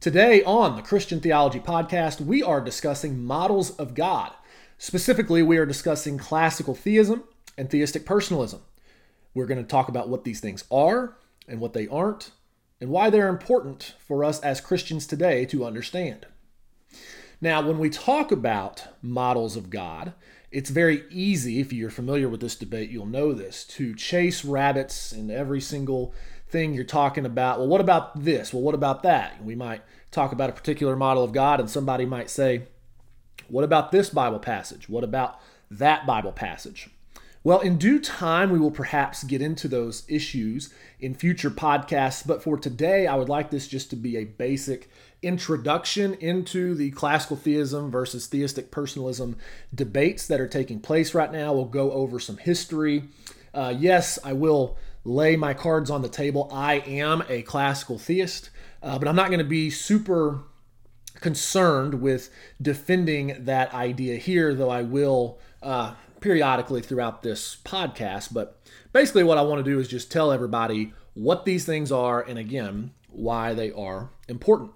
Today on the Christian Theology Podcast, we are discussing models of God. Specifically, we are discussing classical theism and theistic personalism. We're going to talk about what these things are and what they aren't, and why they're important for us as Christians today to understand. Now, when we talk about models of God, it's very easy, if you're familiar with this debate, you'll know this, to chase rabbits in every single thing you're talking about. Well, what about this? Well, what about that? We might talk about a particular model of God, and somebody might say, What about this Bible passage? What about that Bible passage? Well, in due time, we will perhaps get into those issues in future podcasts, but for today, I would like this just to be a basic introduction into the classical theism versus theistic personalism debates that are taking place right now. We'll go over some history. Uh, yes, I will lay my cards on the table. I am a classical theist, uh, but I'm not going to be super concerned with defending that idea here, though I will uh, periodically throughout this podcast. But basically, what I want to do is just tell everybody what these things are and again, why they are important.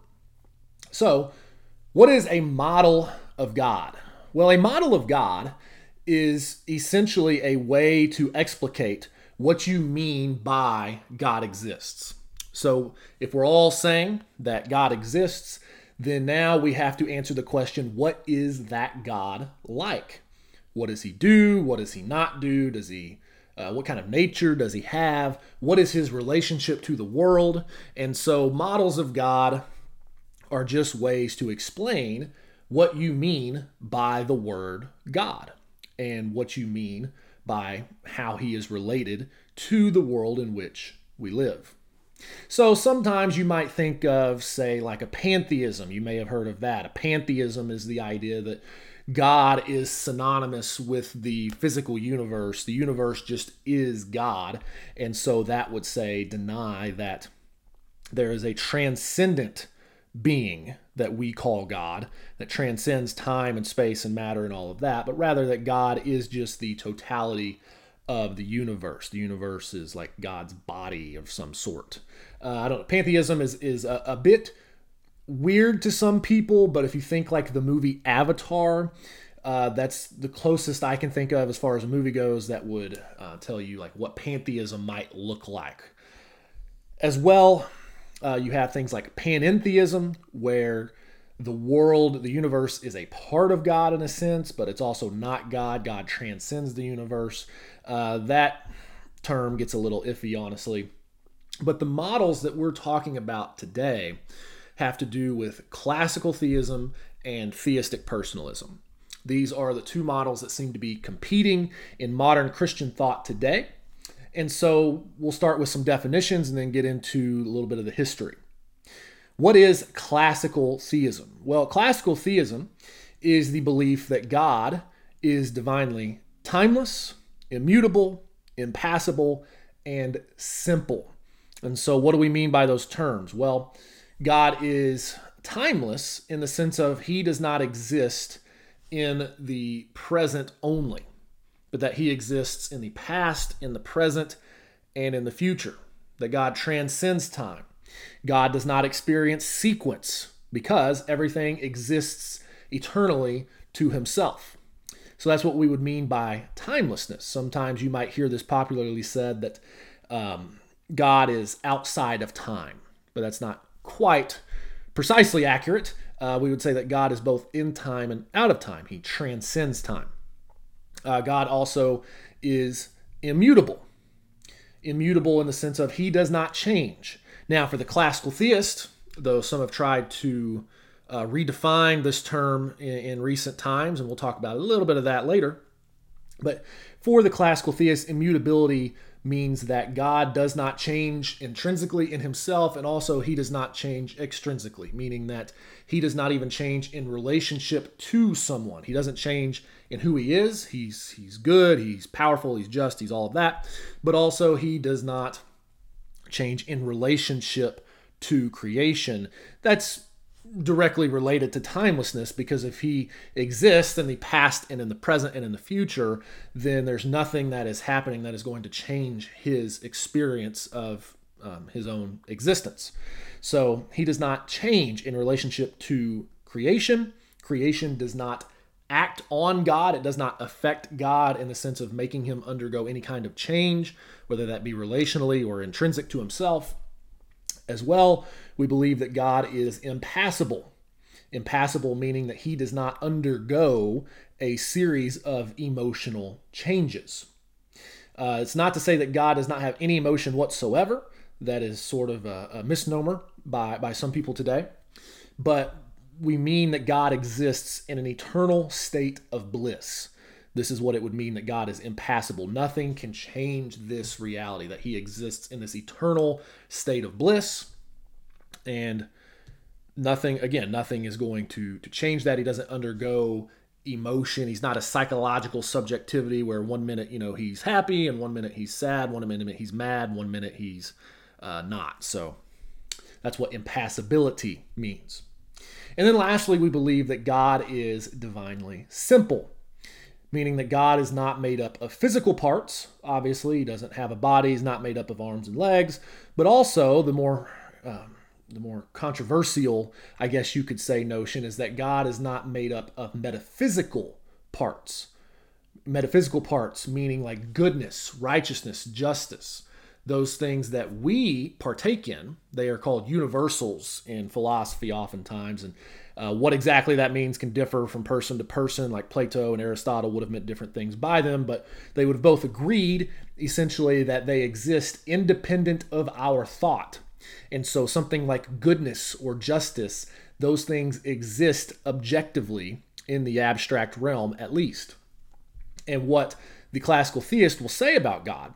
So, what is a model of God? Well, a model of God is essentially a way to explicate what you mean by God exists. So, if we're all saying that God exists, then now we have to answer the question what is that God like? What does he do? What does he not do? Does he uh, what kind of nature does he have? What is his relationship to the world? And so, models of God are just ways to explain what you mean by the word God and what you mean by how he is related to the world in which we live. So sometimes you might think of, say, like a pantheism. You may have heard of that. A pantheism is the idea that God is synonymous with the physical universe. The universe just is God. And so that would say deny that there is a transcendent being that we call God that transcends time and space and matter and all of that, but rather that God is just the totality of the universe. The universe is like God's body of some sort. Uh, I don't know. Pantheism is is a, a bit weird to some people, but if you think like the movie Avatar, uh, that's the closest I can think of as far as a movie goes that would uh, tell you like what pantheism might look like. As well, uh, you have things like panentheism, where the world, the universe is a part of God in a sense, but it's also not God. God transcends the universe. Uh, that term gets a little iffy, honestly. But the models that we're talking about today have to do with classical theism and theistic personalism. These are the two models that seem to be competing in modern Christian thought today. And so we'll start with some definitions and then get into a little bit of the history. What is classical theism? Well, classical theism is the belief that God is divinely timeless, immutable, impassible, and simple. And so, what do we mean by those terms? Well, God is timeless in the sense of he does not exist in the present only but that he exists in the past, in the present, and in the future. That God transcends time. God does not experience sequence because everything exists eternally to himself. So that's what we would mean by timelessness. Sometimes you might hear this popularly said that um, God is outside of time, but that's not quite precisely accurate. Uh, we would say that God is both in time and out of time, He transcends time uh, God also is immutable. Immutable in the sense of he does not change. Now, for the classical theist, though some have tried to uh, redefine this term in, in recent times, and we'll talk about a little bit of that later. But for the classical theist, immutability means that God does not change intrinsically in himself, and also he does not change extrinsically, meaning that he does not even change in relationship to someone. He doesn't change in who he is. He's he's good, he's powerful, he's just, he's all of that. But also he does not change in relationship to creation. That's directly related to timelessness because if he exists in the past and in the present and in the future, then there's nothing that is happening that is going to change his experience of um, his own existence. So he does not change in relationship to creation. Creation does not act on God. It does not affect God in the sense of making him undergo any kind of change, whether that be relationally or intrinsic to himself. As well, we believe that God is impassible. Impassible meaning that he does not undergo a series of emotional changes. Uh, it's not to say that God does not have any emotion whatsoever. That is sort of a, a misnomer by, by some people today. But we mean that God exists in an eternal state of bliss. This is what it would mean that God is impassible. Nothing can change this reality that he exists in this eternal state of bliss. And nothing, again, nothing is going to, to change that. He doesn't undergo emotion. He's not a psychological subjectivity where one minute, you know, he's happy and one minute he's sad, one minute he's mad, one minute he's uh, not. So that's what impassibility means. And then lastly, we believe that God is divinely simple, meaning that God is not made up of physical parts. Obviously, he doesn't have a body, he's not made up of arms and legs, but also the more um, the more controversial, I guess you could say, notion is that God is not made up of metaphysical parts. Metaphysical parts, meaning like goodness, righteousness, justice, those things that we partake in. They are called universals in philosophy, oftentimes. And uh, what exactly that means can differ from person to person, like Plato and Aristotle would have meant different things by them, but they would have both agreed essentially that they exist independent of our thought. And so something like goodness or justice, those things exist objectively in the abstract realm at least. And what the classical theist will say about God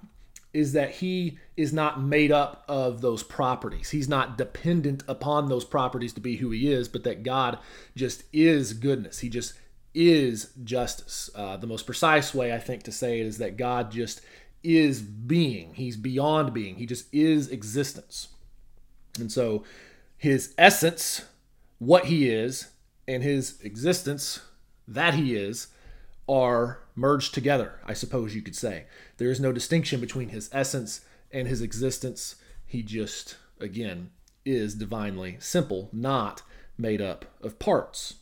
is that he is not made up of those properties. He's not dependent upon those properties to be who he is, but that God just is goodness. He just is justice. Uh, the most precise way, I think, to say it is that God just is being. He's beyond being. He just is existence. And so his essence, what he is, and his existence, that he is, are merged together, I suppose you could say. There is no distinction between his essence and his existence. He just, again, is divinely simple, not made up of parts.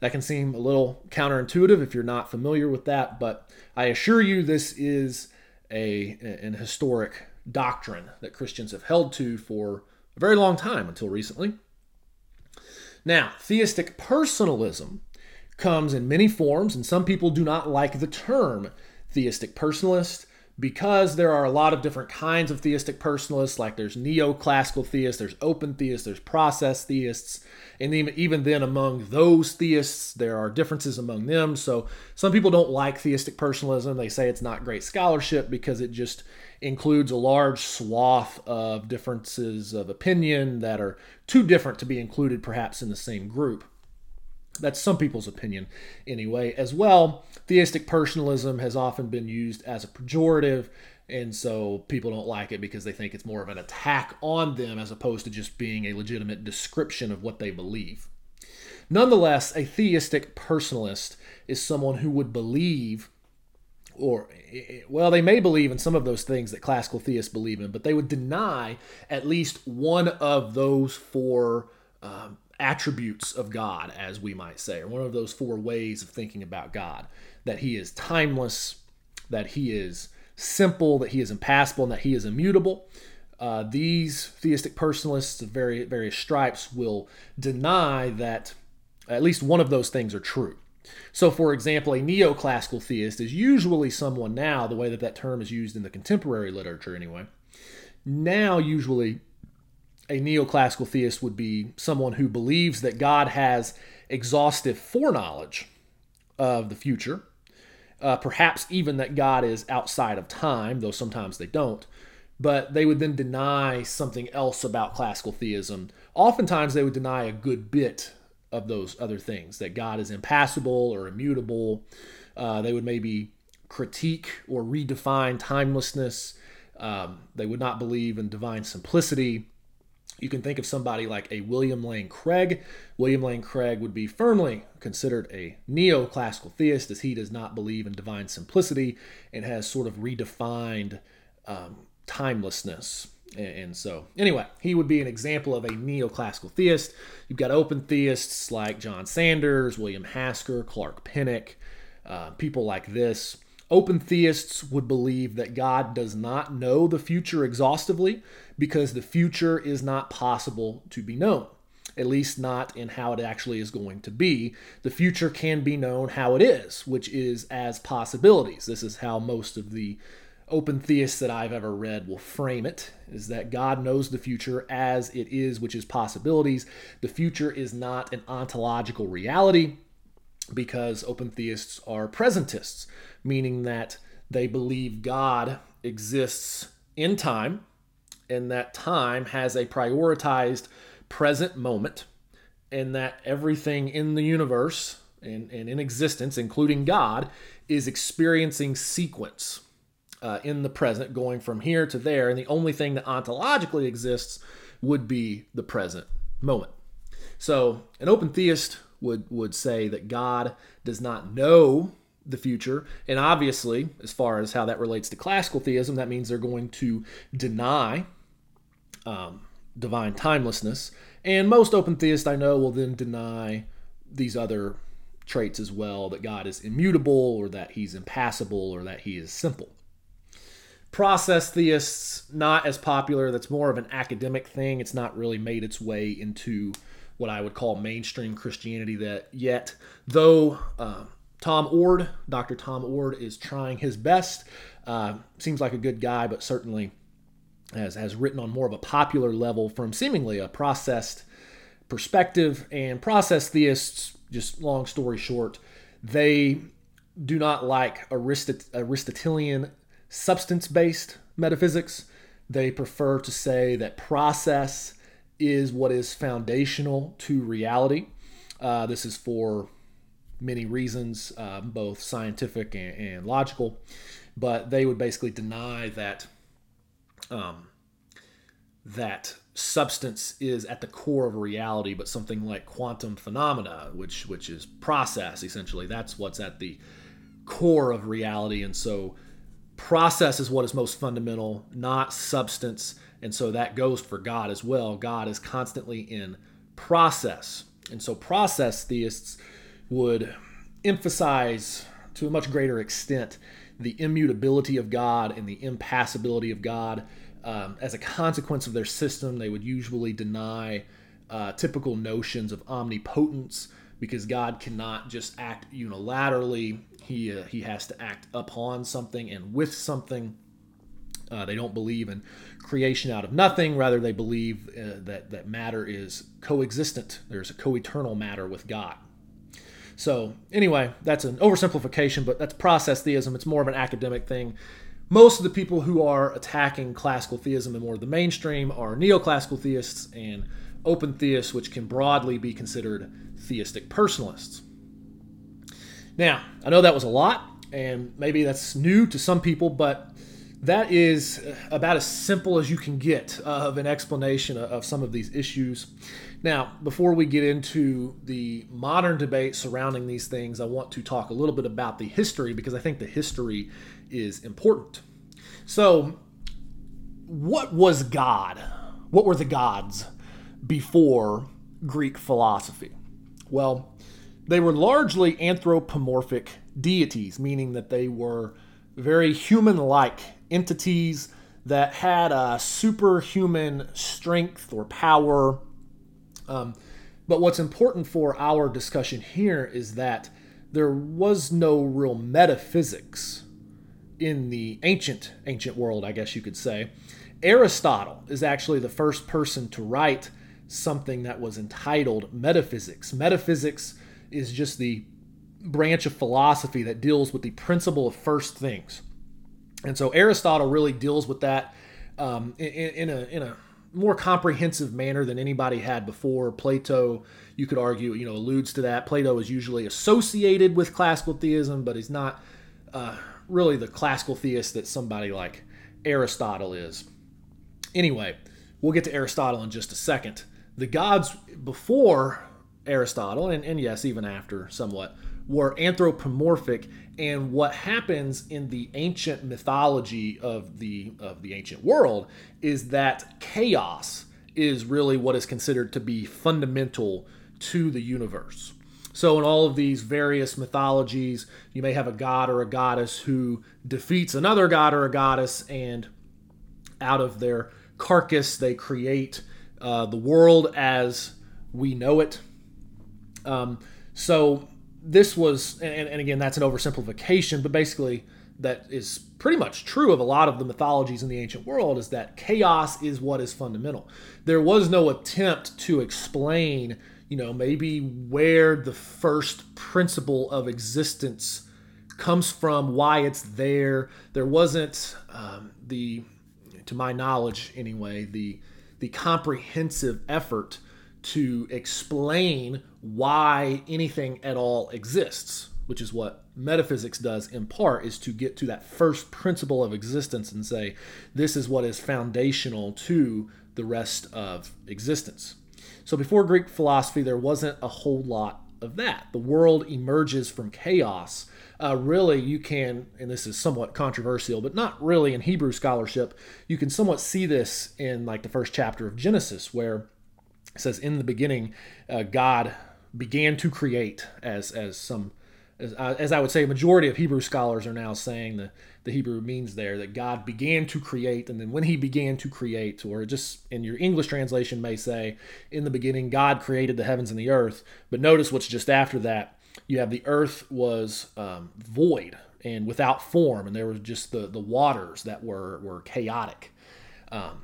That can seem a little counterintuitive if you're not familiar with that, but I assure you this is a an historic doctrine that Christians have held to for a very long time until recently. Now, theistic personalism comes in many forms, and some people do not like the term theistic personalist because there are a lot of different kinds of theistic personalists like there's neoclassical theists there's open theists there's process theists and even, then among those theists there are differences among them so some people don't like theistic personalism they say it's not great scholarship because it just includes a large swath of differences of opinion that are too different to be included perhaps in the same group that's some people's opinion, anyway. As well, theistic personalism has often been used as a pejorative, and so people don't like it because they think it's more of an attack on them as opposed to just being a legitimate description of what they believe. Nonetheless, a theistic personalist is someone who would believe, or, well, they may believe in some of those things that classical theists believe in, but they would deny at least one of those four um, attributes of God, as we might say, or one of those four ways of thinking about God that he is timeless, that he is simple, that he is impassible, and that he is immutable. Uh, these theistic personalists of various, various stripes will deny that at least one of those things are true. So, for example, a neoclassical theist is usually someone now, the way that that term is used in the contemporary literature anyway, now usually a neoclassical theist would be someone who believes that God has exhaustive foreknowledge of the future, uh, perhaps even that God is outside of time, though sometimes they don't. But they would then deny something else about classical theism. Oftentimes, they would deny a good bit of those other things that God is impassible or immutable. Uh, they would maybe critique or redefine timelessness. Um, they would not believe in divine simplicity. You can think of somebody like a William Lane Craig. William Lane Craig would be firmly considered a neoclassical theist as he does not believe in divine simplicity and has sort of redefined um, timelessness And so, anyway, he would be an example of a neoclassical theist. You've got open theists like John Sanders, William Hasker, Clark Pinnock, uh, people like this. Open theists would believe that God does not know the future exhaustively because the future is not possible to be known, at least not in how it actually is going to be. The future can be known how it is, which is as possibilities. This is how most of the open theists that I've ever read will frame it is that God knows the future as it is, which is possibilities. The future is not an ontological reality because open theists are presentists, meaning that they believe God exists in time and that time has a prioritized present moment and that everything in the universe and, and in existence, including God, is experiencing sequence uh, in the present, going from here to there. And the only thing that ontologically exists would be the present moment. So, an open theist would, would say that God does not know the future. And obviously, as far as how that relates to classical theism, that means they're going to deny um, divine timelessness. And most open theists I know will then deny these other traits as well that God is immutable or that he's impassible or that he is simple process theists not as popular. That's more of an academic thing. It's not really made its way into what i would call mainstream christianity that yet. Though uh, Tom Oord dr Tom Oord is trying his best. Uh, seems like a good guy but certainly has, has written on more of a popular level from seemingly a processed perspective. And process theists just long story short they do not like Aristot- aristotelian substance based metaphysics. They prefer to say that process is what is foundational to reality. Uh, this is for many reasons, uh, both scientific and, and, logical, but they would basically deny that um, that substance is at the core of reality, but something like quantum phenomena, which which is process essentially. That's what's at the core of reality, and so process is what is most fundamental, not substance. And so that goes for God as well. God is constantly in process. And so process theists would emphasize to a much greater extent the immutability of God and the impassibility of God. Um, as a consequence of their system, they would usually deny uh, typical notions of omnipotence because God cannot just act unilaterally. He uh, he has to act upon something and with something. Uh, they don't believe in creation out of nothing. Rather, they believe uh, that that matter is coexistent. There's a co-eternal matter with God. So anyway, that's an oversimplification, but that's process theism. It's more of an academic thing. Most of the people who are attacking classical theism and more of the mainstream are neoclassical theists and open theists, which can broadly be considered theistic personalists. Now, I know that was a lot, and maybe that's new to some people, but that is uh, about as simple as you can get of an explanation of some of these issues. Now, before we get into the modern debate surrounding these things, I want to talk a little bit about the history because I think the history is important. So, what was God? What were the gods before Greek philosophy? Well, they were largely anthropomorphic deities, meaning that they were very human like entities that had a superhuman strength or power. Um, but what's important for our discussion here is that there was no real metaphysics in the ancient ancient world, I guess you could say. Aristotle is actually the first person to write something that was entitled metaphysics. Metaphysics is just the branch of philosophy that deals with the principle of first things. And so Aristotle really deals with that um, in, in, a, in a more comprehensive manner than anybody had before. Plato, you could argue, you know, alludes to that. Plato is usually associated with classical theism, but he's not uh, really the classical theist that somebody like Aristotle is. Anyway, we'll get to Aristotle in just a second the gods before Aristotle, and, and yes, even after somewhat, were anthropomorphic and what happens in the ancient mythology of the of the ancient world is that chaos is really what is considered to be fundamental to the universe. So, in all of these various mythologies, you may have a god or a goddess who defeats another god or a goddess, and out of their carcass, they create uh, the world as we know it. Um, so, this was, and, and again, that's an oversimplification, but basically, that is pretty much true of a lot of the mythologies in the ancient world is that chaos is what is fundamental. There was no attempt to explain you know, maybe where the first principle of existence comes from, why it's there. There wasn't um, the, to my knowledge anyway, the the comprehensive effort to explain why anything at all exists, which is what metaphysics does in part, is to get to that first principle of existence and say, this is what is foundational to the rest of existence. So before Greek philosophy, there wasn't a whole lot of that. The world emerges from chaos. Uh, really, you can, and this is somewhat controversial, but not really in Hebrew scholarship, you can somewhat see this in like the first chapter of Genesis, where it says, "In the beginning, uh, God began to create," as as some as, uh, as I would say, a majority of Hebrew scholars are now saying the, the Hebrew means there that God began to create, and then when He began to create, or just in your English translation may say, in the beginning, God created the heavens and the earth. But notice what's just after that. You have the earth was um, void and without form, and there was just the, the waters that were, were chaotic. Um,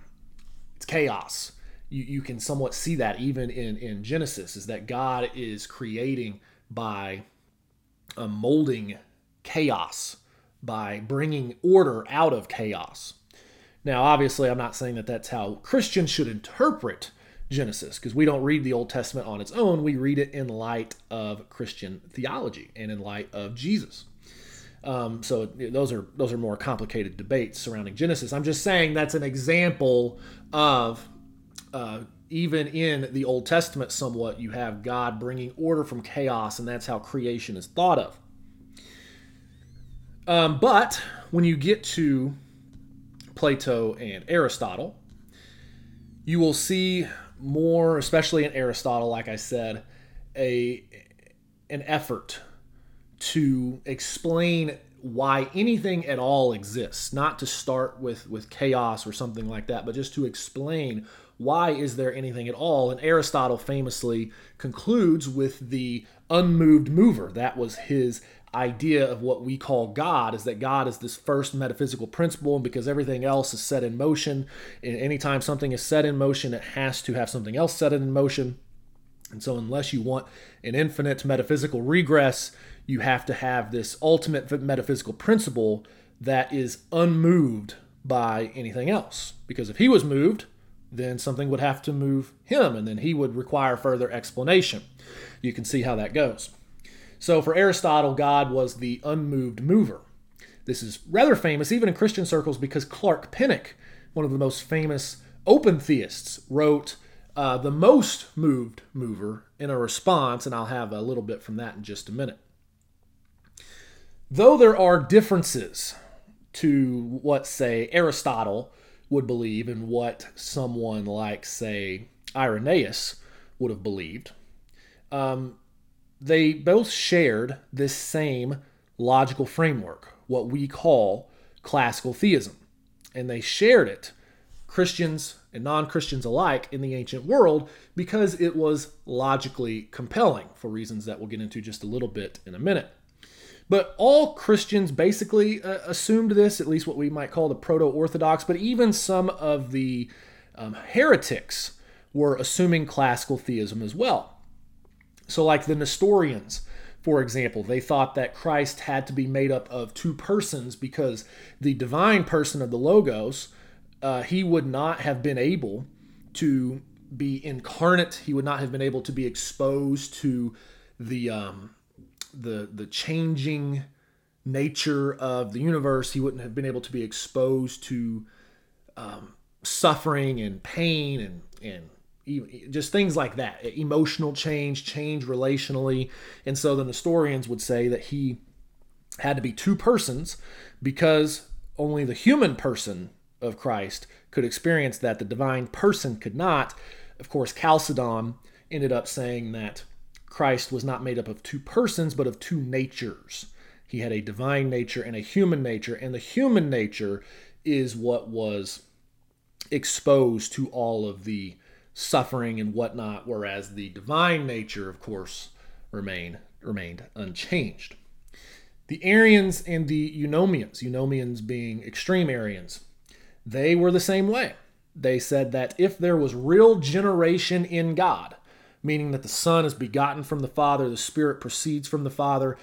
it's chaos. You, you can somewhat see that even in, in Genesis, is that God is creating by uh, molding chaos by bringing order out of chaos. Now, obviously, I'm not saying that that's how Christians should interpret Genesis, because we don't read the Old Testament on its own. We read it in light of Christian theology and in light of Jesus. Um, so those are those are more complicated debates surrounding Genesis. I'm just saying that's an example of uh, even in the Old Testament, somewhat, you have God bringing order from chaos, and that's how creation is thought of. Um, but when you get to Plato and Aristotle, you will see more, especially in Aristotle, like I said, a an effort to explain why anything at all exists, not to start with with chaos or something like that, but just to explain why is there anything at all? And Aristotle famously concludes with the unmoved mover. That was his idea of what we call God is that God is this first metaphysical principle, and because everything else is set in motion, and anytime something is set in motion, it has to have something else set in motion. And so, unless you want an infinite metaphysical regress, you have to have this ultimate metaphysical principle that is unmoved by anything else. Because if he was moved, then something would have to move him, and then he would require further explanation. You can see how that goes. So, for Aristotle, God was the unmoved mover. This is rather famous, even in Christian circles, because Clark Pinnock, one of the most famous open theists, wrote uh, The Most Moved Mover in a response, and I'll have a little bit from that in just a minute. Though there are differences to what, say, Aristotle would believe and what someone like, say, Irenaeus would have believed. Um, they both shared this same logical framework, what we call classical theism. And they shared it, Christians and non Christians alike, in the ancient world because it was logically compelling for reasons that we'll get into just a little bit in a minute. But all Christians basically uh, assumed this, at least what we might call the proto Orthodox, but even some of the um, heretics were assuming classical theism as well. So, like the Nestorians, for example, they thought that Christ had to be made up of two persons because the divine person of the Logos, uh, he would not have been able to be incarnate. He would not have been able to be exposed to the um, the the changing nature of the universe. He wouldn't have been able to be exposed to um, suffering and pain and and just things like that emotional change, change relationally. And so the Nestorians would say that he had to be two persons because only the human person of Christ could experience that, the divine person could not. Of course, Chalcedon ended up saying that Christ was not made up of two persons, but of two natures. He had a divine nature and a human nature, and the human nature is what was exposed to all of the suffering and whatnot, whereas the divine nature, of course, remained remained unchanged. The Arians and the Eunomians, Eunomians being extreme Arians, they were the same way. They said that if there was real generation in God, meaning that the Son is begotten from the Father, the Spirit proceeds from the Father,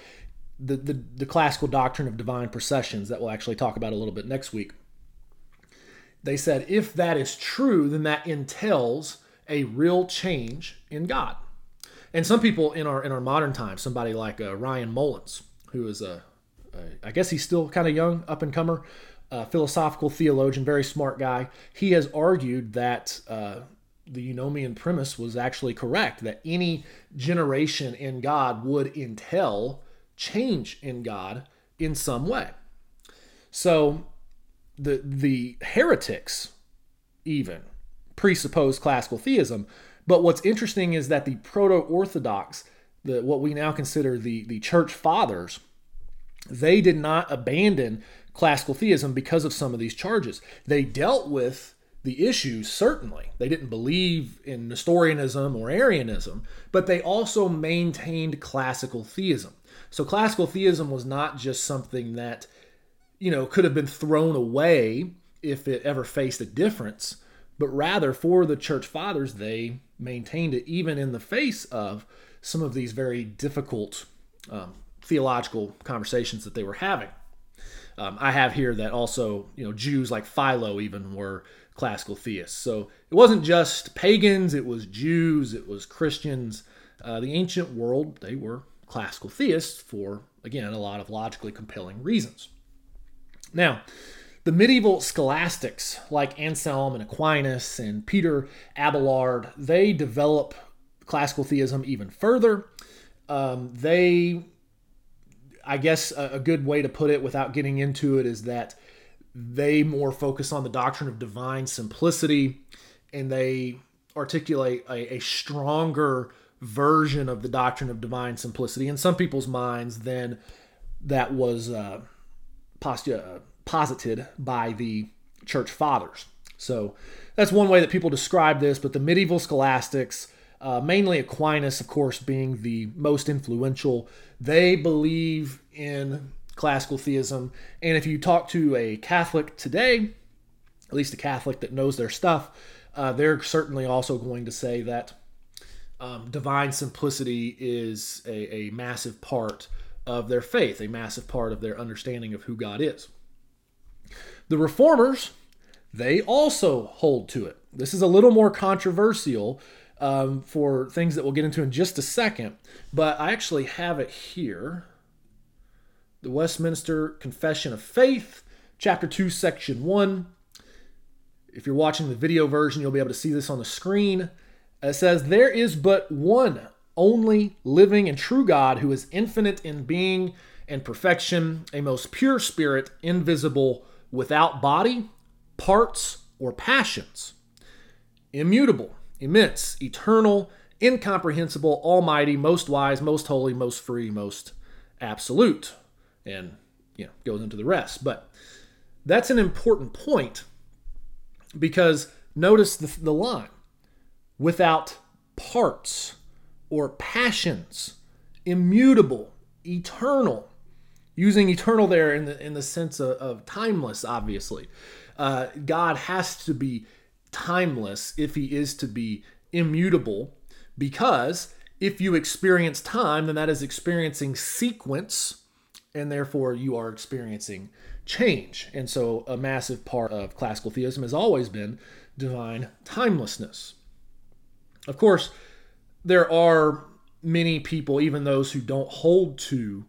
the, the, the classical doctrine of divine processions that we'll actually talk about a little bit next week. They said if that is true, then that entails a real change in God. And some people in our in our modern times, somebody like uh, Ryan Mullins, who is a, a I guess he's still kind of young, up and comer, philosophical theologian, very smart guy. He has argued that uh, the Eunomian premise was actually correct, that any generation in God would entail change in God in some way. So the the heretics even presuppose classical theism. But what's interesting is that the proto-orthodox, the what we now consider the the church fathers, they did not abandon classical theism because of some of these charges. They dealt with the issue, certainly. They didn't believe in Nestorianism or Arianism, but they also maintained classical theism. So classical theism was not just something that, you know, could have been thrown away if it ever faced a difference, but rather for the church fathers, they maintained it even in the face of some of these very difficult um, theological conversations that they were having. Um, I have here that also, you know, Jews like Philo even were classical theists. So it wasn't just pagans, it was Jews, it was Christians. Uh, the ancient world, they were classical theists for, again, a lot of logically compelling reasons. Now, the medieval scholastics like Anselm and Aquinas and Peter Abelard, they develop classical theism even further. Um, they I guess a, a good way to put it without getting into it is that they more focus on the doctrine of divine simplicity and they articulate a, a stronger version of the doctrine of divine simplicity in some people's minds than that was uh, uh, posited by the church fathers. So that's one way that people describe this, but the medieval scholastics uh, mainly Aquinas, of course, being the most influential. They believe in classical theism. And if you talk to a Catholic today, at least a Catholic that knows their stuff, uh, they're certainly also going to say that um, divine simplicity is a, a massive part of their faith, a massive part of their understanding of who God is. The reformers, they also hold to it. This is a little more controversial um, for things that we'll get into in just a second. But I actually have it here the Westminster Confession of Faith, chapter 2, section 1. If you're watching the video version, you'll be able to see this on the screen. It says, There is but one only living and true God who is infinite in being and perfection, a most pure spirit, invisible, without body, parts, or passions, immutable immense, eternal, incomprehensible, almighty, most wise, most holy, most free, most absolute. And, you know, goes into the rest. But that's an important point because notice the, the line without parts or passions, immutable, eternal. Using eternal there in the in the sense of, of timeless, obviously. Uh, God has to be timeless if he is to be immutable, because if you experience time, then that is experiencing sequence, and therefore you are experiencing change. And so, a massive part of classical theism has always been divine timelessness. Of course, there are many people, even those who don't hold to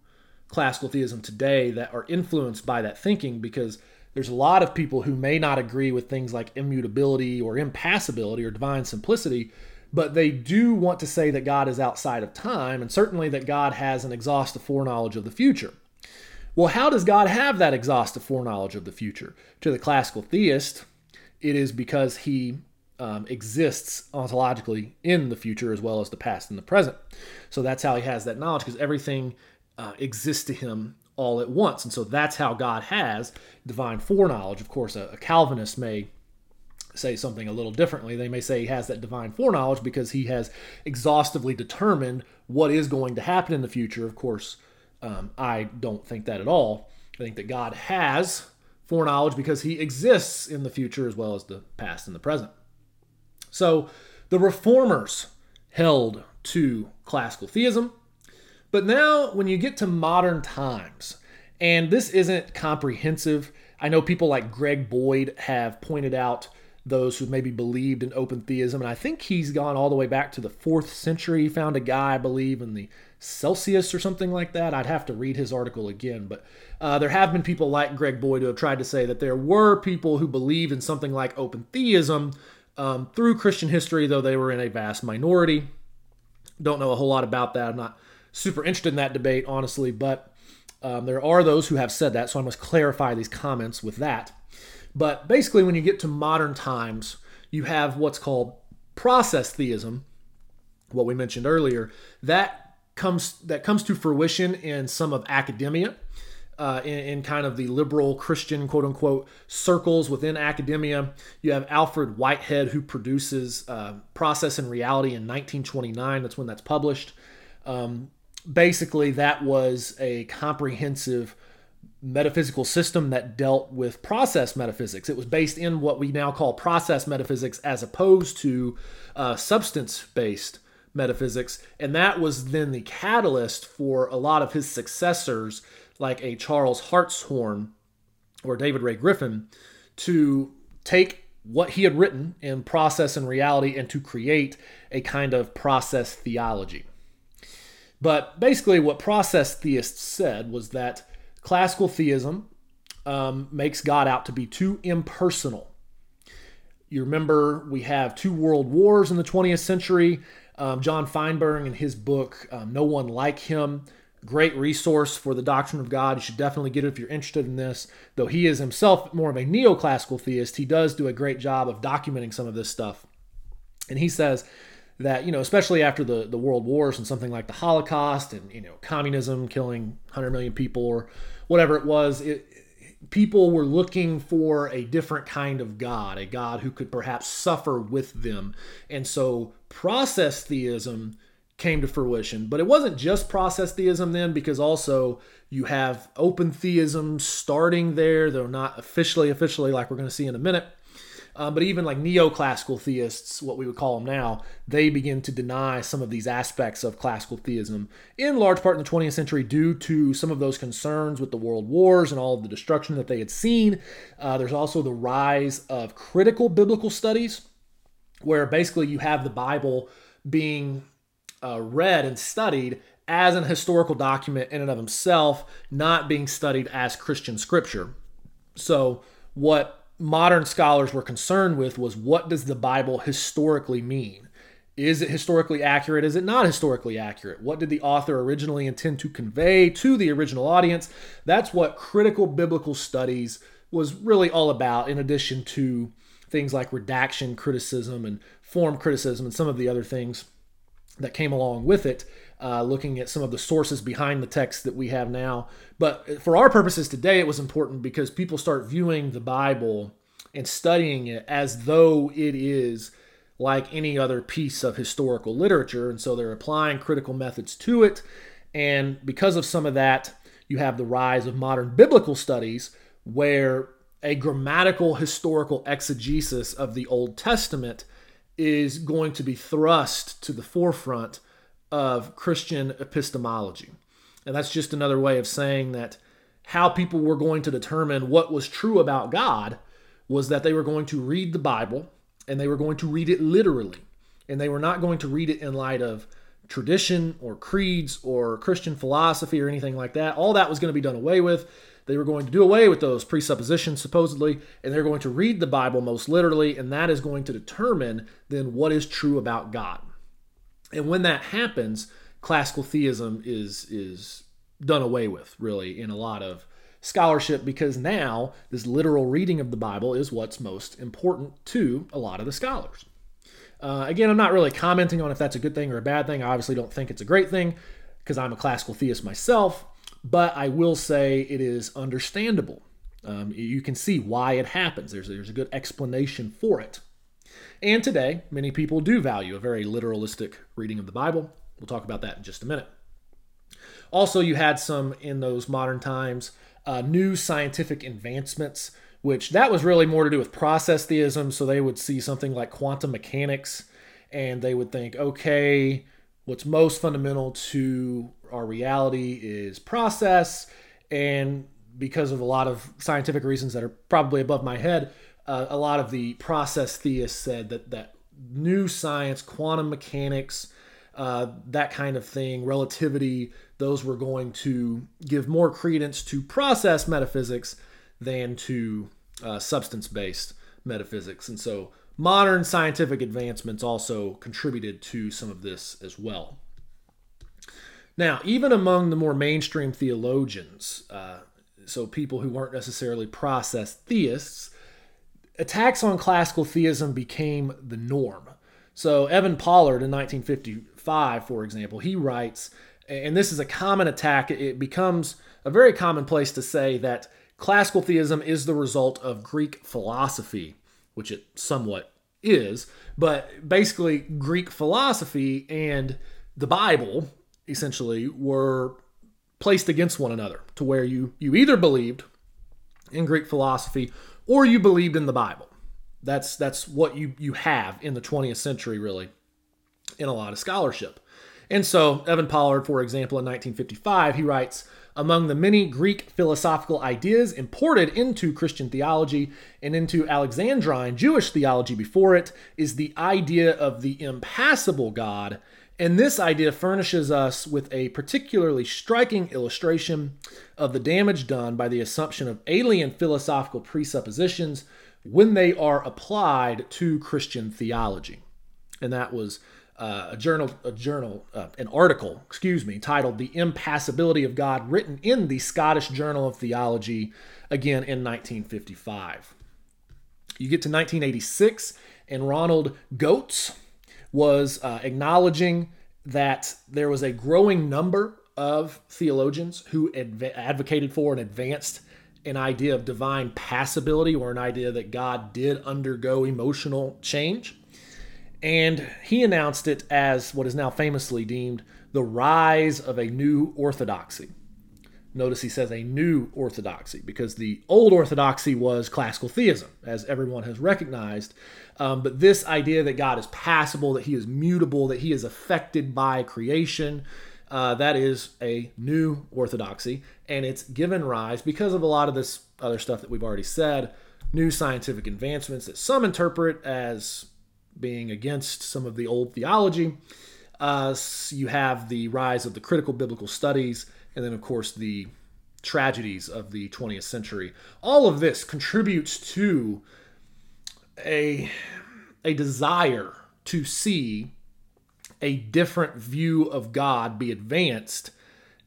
classical theism today, that are influenced by that thinking because there's a lot of people who may not agree with things like immutability or impassibility or divine simplicity, but they do want to say that God is outside of time and certainly that God has an exhaustive foreknowledge of the future. Well, how does God have that exhaustive foreknowledge of the future? To the classical theist, it is because he um, exists ontologically in the future as well as the past and the present. So that's how he has that knowledge because everything uh, exists to him all at once. And so that's how God has divine foreknowledge. Of course, a, a Calvinist may say something a little differently. They may say he has that divine foreknowledge because he has exhaustively determined what is going to happen in the future. Of course, um, I don't think that at all. I think that God has foreknowledge because he exists in the future as well as the past and the present. So the reformers held to classical theism. But now, when you get to modern times, and this isn't comprehensive, I know people like Greg Boyd have pointed out those who maybe believed in open theism. And I think he's gone all the way back to the fourth century. He found a guy, I believe, in the Calcidius or something like that. I'd have to read his article again. But uh, there have been people like Greg Boyd who have tried to say that there were people who believed in something like open theism um, through Christian history, though they were in a vast minority. Don't know a whole lot about that. I'm not super interested in that debate, honestly, but um, there are those who have said that. So I must clarify these comments with that. But basically, when you get to modern times, you have what's called process theism, what we mentioned earlier. That comes that comes to fruition in some of academia. Uh, in, in, kind of the liberal Christian quote unquote circles within academia. You have Alfred Whitehead, who produces uh, Process and Reality in 1929. That's when that's published. Um, basically, that was a comprehensive metaphysical system that dealt with process metaphysics. It was based in what we now call process metaphysics as opposed to uh, substance based metaphysics. And that was then the catalyst for a lot of his successors, like a Charles Hartshorne or David Ray Griffin, to take what he had written in Process and Reality and to create a kind of process theology. But basically, what process theists said was that classical theism um, makes God out to be too impersonal. You remember we have two world wars in the 20th century. Um, John Feinberg, in his book, um, No One Like Him, great resource for the doctrine of God. You should definitely get it if you're interested in this. Though he is himself more of a neoclassical theist, he does do a great job of documenting some of this stuff. And he says that, you know, especially after the, the world wars and something like the Holocaust and, you know, communism killing 100 million people or whatever it was, it, people were looking for a different kind of God, a God who could perhaps suffer with them. And so process theism came to fruition. But it wasn't just process theism then, because also you have open theism starting there, though not officially, officially, like we're going to see in a minute. Um, but even like neoclassical theists, what we would call them now, they begin to deny some of these aspects of classical theism, in large part in the 20th century, due to some of those concerns with the world wars and all of the destruction that they had seen. Uh, there's also the rise of critical biblical studies, where basically you have the Bible being uh, read and studied as an historical document in and of himself, not being studied as Christian scripture. So, what modern scholars were concerned with was what does the Bible historically mean? Is it historically accurate? Is it not historically accurate? What did the author originally intend to convey to the original audience? That's what critical biblical studies was really all about, in addition to things like redaction criticism and form criticism and some of the other things that came along with it uh, looking at some of the sources behind the text that we have now. But for our purposes today, it was important because people start viewing the Bible and studying it as though it is like any other piece of historical literature. And so they're applying critical methods to it. And because of some of that, you have the rise of modern biblical studies where a grammatical historical exegesis of the Old Testament is going to be thrust to the forefront of Christian epistemology. And that's just another way of saying that how people were going to determine what was true about God was that they were going to read the Bible and they were going to read it literally. And they were not going to read it in light of tradition or creeds or Christian philosophy or anything like that. All that was going to be done away with. they were going to do away with those presuppositions, supposedly, and they're going to read the Bible most literally, and that is going to determine then what is true about God. And when that happens, classical theism is is done away with, really, in a lot of scholarship because now this literal reading of the Bible is what's most important to a lot of the scholars. Uh, again, I'm not really commenting on if that's a good thing or a bad thing. I obviously don't think it's a great thing because I'm a classical theist myself, but I will say it is understandable. Um, you can see why it happens. There's, there's a good explanation for it. And today, many people do value a very literalistic reading of the Bible. We'll talk about that in just a minute. Also, you had some in those modern times uh, new scientific advancements, which that was really more to do with process theism. So they would see something like quantum mechanics and they would think, okay, what's most fundamental to our reality is process. And because of a lot of scientific reasons that are probably above my head, uh, a lot of the process theists said that that new science, quantum mechanics, uh, that kind of thing, relativity, those were going to give more credence to process metaphysics than to uh, substance based metaphysics. And so modern scientific advancements also contributed to some of this as well. Now, even among the more mainstream theologians, uh, so people who weren't necessarily process theists, attacks on classical theism became the norm. So Evan Pollard in 1955, for example, he writes, and this is a common attack, it becomes a very common place to say that classical theism is the result of Greek philosophy, which it somewhat is, but basically, Greek philosophy and the Bible essentially were placed against one another to where you, you either believed in Greek philosophy or you believed in the Bible. That's that's what you you have in the 20th century really in a lot of scholarship. And so, Evan Pollard, for example, in 1955, he writes Among the many Greek philosophical ideas imported into Christian theology and into Alexandrine Jewish theology before it is the idea of the impassible God. And this idea furnishes us with a particularly striking illustration of the damage done by the assumption of alien philosophical presuppositions when they are applied to Christian theology. And that was uh, a journal, a journal, uh, an article, excuse me, titled "The Impassibility of God," written in the Scottish Journal of Theology, again in 1955. You get to 1986, and Ronald Goetz was uh, acknowledging that there was a growing number of theologians who adv- advocated for and advanced an idea of divine passibility or an idea that God did undergo emotional change. And he announced it as what is now famously deemed the rise of a new orthodoxy. Notice he says a new orthodoxy because the old orthodoxy was classical theism, as everyone has recognized. Um, but this idea that God is passible, that he is mutable, that he is affected by creation, uh, that is a new orthodoxy. And it's given rise because of a lot of this other stuff that we've already said, new scientific advancements that some interpret as being against some of the old theology. Uh, you have the rise of the critical biblical studies, and then, of course, the tragedies of the 20th century. All of this contributes to a, a desire to see a different view of God be advanced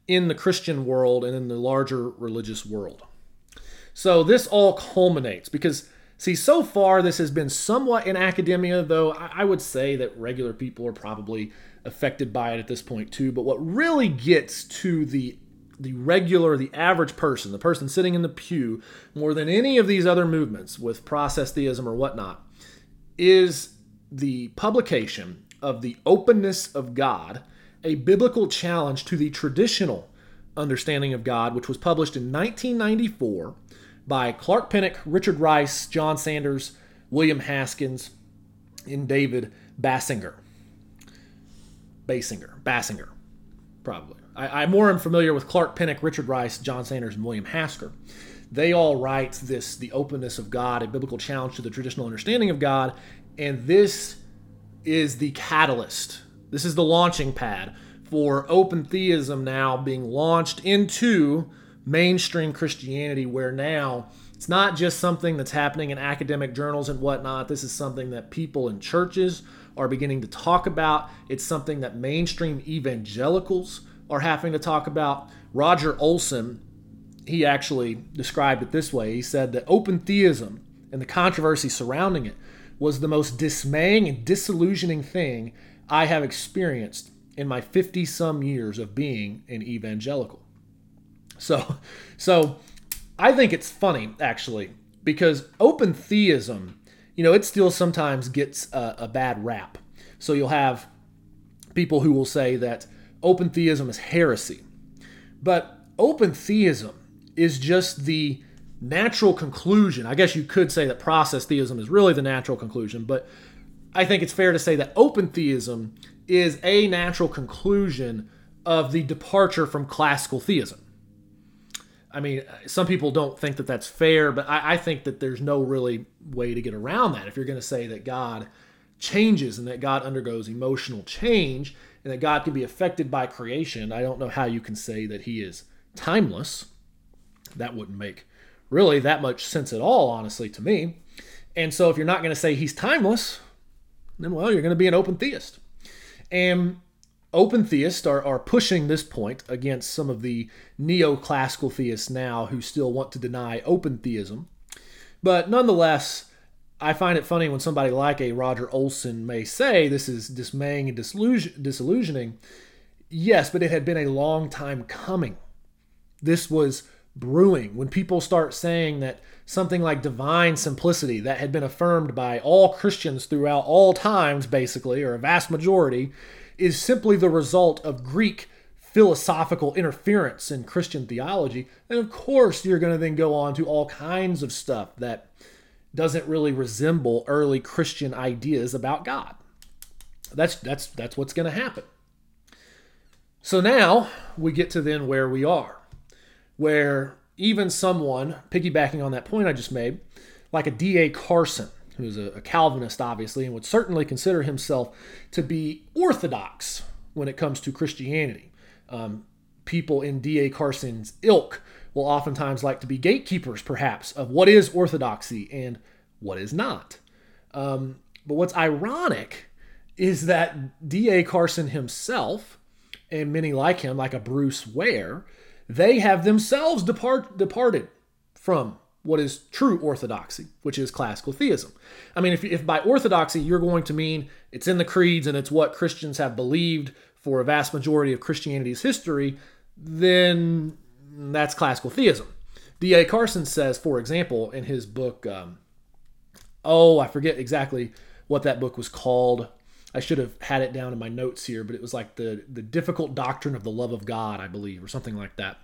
in the Christian world and in the larger religious world. So this all culminates because See, so far this has been somewhat in academia, though I would say that regular people are probably affected by it at this point too. But what really gets to the the regular, the average person, the person sitting in the pew, more than any of these other movements with process theism or whatnot, is the publication of the openness of God, a biblical challenge to the traditional understanding of God, which was published in 1994 by Clark Pinnock, Richard Rice, John Sanders, William Haskins, and David Bassinger. Basinger, Bassinger, probably. I, I more am familiar with Clark Pinnock, Richard Rice, John Sanders, and William Hasker. They all write this, the openness of God, a biblical challenge to the traditional understanding of God, and this is the catalyst. This is the launching pad for open theism now being launched into mainstream Christianity where now it's not just something that's happening in academic journals and whatnot. This is something that people in churches are beginning to talk about. It's something that mainstream evangelicals are having to talk about. Roger Olson, he actually described it this way. He said that open theism and the controversy surrounding it was the most dismaying and disillusioning thing I have experienced in my 50 some years of being an evangelical. So, so I think it's funny actually because open theism, you know, it still sometimes gets a, a bad rap. So you'll have people who will say that open theism is heresy. But open theism is just the natural conclusion. I guess you could say that process theism is really the natural conclusion, but I think it's fair to say that open theism is a natural conclusion of the departure from classical theism. I mean, some people don't think that that's fair, but I, I think that there's no really way to get around that. If you're going to say that God changes and that God undergoes emotional change and that God can be affected by creation, I don't know how you can say that He is timeless. That wouldn't make really that much sense at all, honestly, to me. And so if you're not going to say He's timeless, then well, you're going to be an open theist. And open theists are, are pushing this point against some of the neoclassical theists now who still want to deny open theism. But nonetheless, I find it funny when somebody like a Roger Olson may say this is dismaying and disillusion, disillusioning. Yes, but it had been a long time coming. This was brewing. When people start saying that something like divine simplicity that had been affirmed by all Christians throughout all times, basically, or a vast majority, is simply the result of Greek philosophical interference in Christian theology. And of course, you're going to then go on to all kinds of stuff that doesn't really resemble early Christian ideas about God. That's that's that's what's going to happen. So now we get to then where we are, where even someone piggybacking on that point I just made, like a D.A. Carson, who's a, a Calvinist, obviously, and would certainly consider himself to be orthodox when it comes to Christianity. Um, people in D.A. Carson's ilk will oftentimes like to be gatekeepers, perhaps, of what is orthodoxy and what is not. Um, but what's ironic is that D.A. Carson himself, and many like him, like a Bruce Ware, they have themselves depart, departed from what is true orthodoxy, which is classical theism. I mean, if, if by orthodoxy you're going to mean it's in the creeds and it's what Christians have believed for a vast majority of Christianity's history, then that's classical theism. D.A. Carson says, for example, in his book, um, oh, I forget exactly what that book was called. I should have had it down in my notes here, but it was like the, the difficult doctrine of the love of God, I believe, or something like that.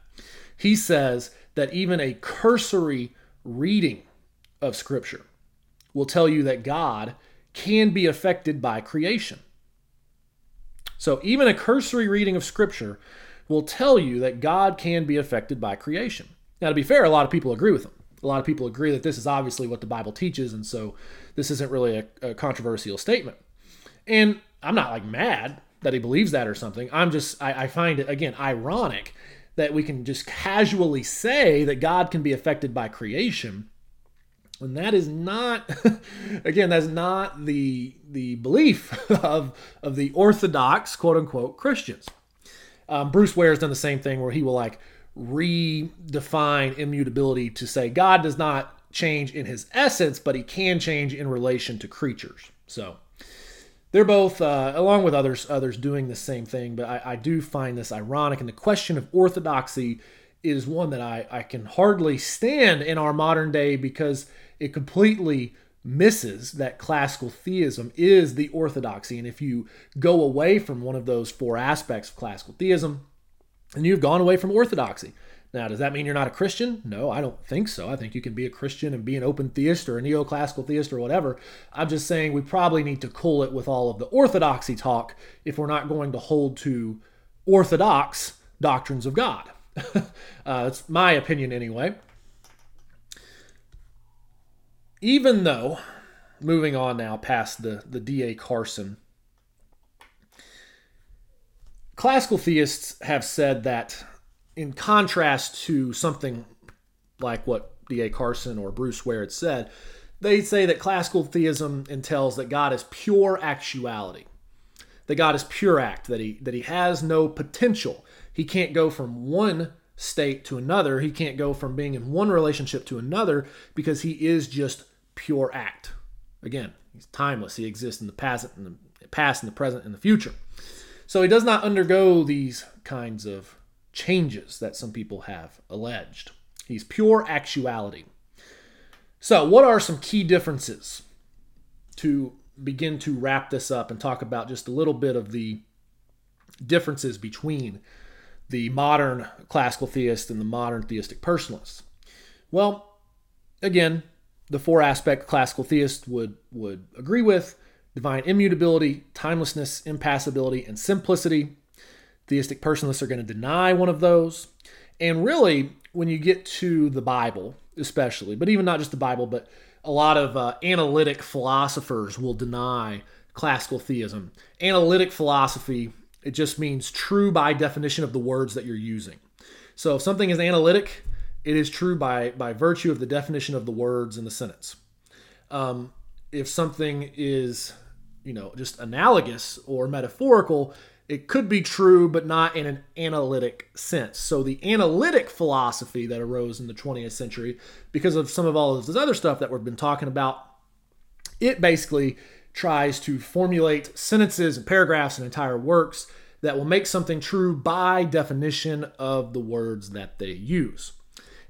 He says that even a cursory reading of Scripture will tell you that God can be affected by creation. So, even a cursory reading of Scripture will tell you that God can be affected by creation. Now, to be fair, a lot of people agree with him. A lot of people agree that this is obviously what the Bible teaches, and so this isn't really a, a controversial statement. And I'm not like mad that he believes that or something. I'm just, I, I find it, again, ironic that we can just casually say that God can be affected by creation. And that is not, again, that's not the the belief of of the orthodox quote unquote Christians. Um, Bruce Ware has done the same thing where he will like redefine immutability to say God does not change in his essence, but he can change in relation to creatures. So they're both, uh, along with others, others doing the same thing. But I, I, do find this ironic, and the question of orthodoxy is one that I, I can hardly stand in our modern day because it completely misses that classical theism is the orthodoxy. And if you go away from one of those four aspects of classical theism, then you've gone away from orthodoxy. Now, does that mean you're not a Christian? No, I don't think so. I think you can be a Christian and be an open theist or a neoclassical theist or whatever. I'm just saying we probably need to cool it with all of the orthodoxy talk if we're not going to hold to orthodox doctrines of God. uh, that's my opinion anyway. Even though, moving on now past the, the D.A. Carson, classical theists have said that in contrast to something like what D.A. Carson or Bruce Ware had said, they say that classical theism entails that God is pure actuality, that God is pure act, that he that he has no potential. He can't go from one state to another. He can't go from being in one relationship to another because he is just pure act. Again, he's timeless. He exists in the past, in the past, in the present, and the future. So he does not undergo these kinds of changes that some people have alleged. He's pure actuality. So, what are some key differences to begin to wrap this up and talk about just a little bit of the differences between the modern classical theist and the modern theistic personalist? Well, again, the four aspect classical theist would would agree with divine immutability, timelessness, impassibility, and simplicity. Theistic personalists are going to deny one of those. And really, when you get to the Bible, especially, but even not just the Bible, but a lot of uh, analytic philosophers will deny classical theism. Analytic philosophy, it just means true by definition of the words that you're using. So if something is analytic, it is true by, by virtue of the definition of the words in the sentence. Um, if something is, you know, just analogous or metaphorical, it could be true, but not in an analytic sense. So the analytic philosophy that arose in the 20th century, because of some of all of this other stuff that we've been talking about, it basically tries to formulate sentences and paragraphs and entire works that will make something true by definition of the words that they use.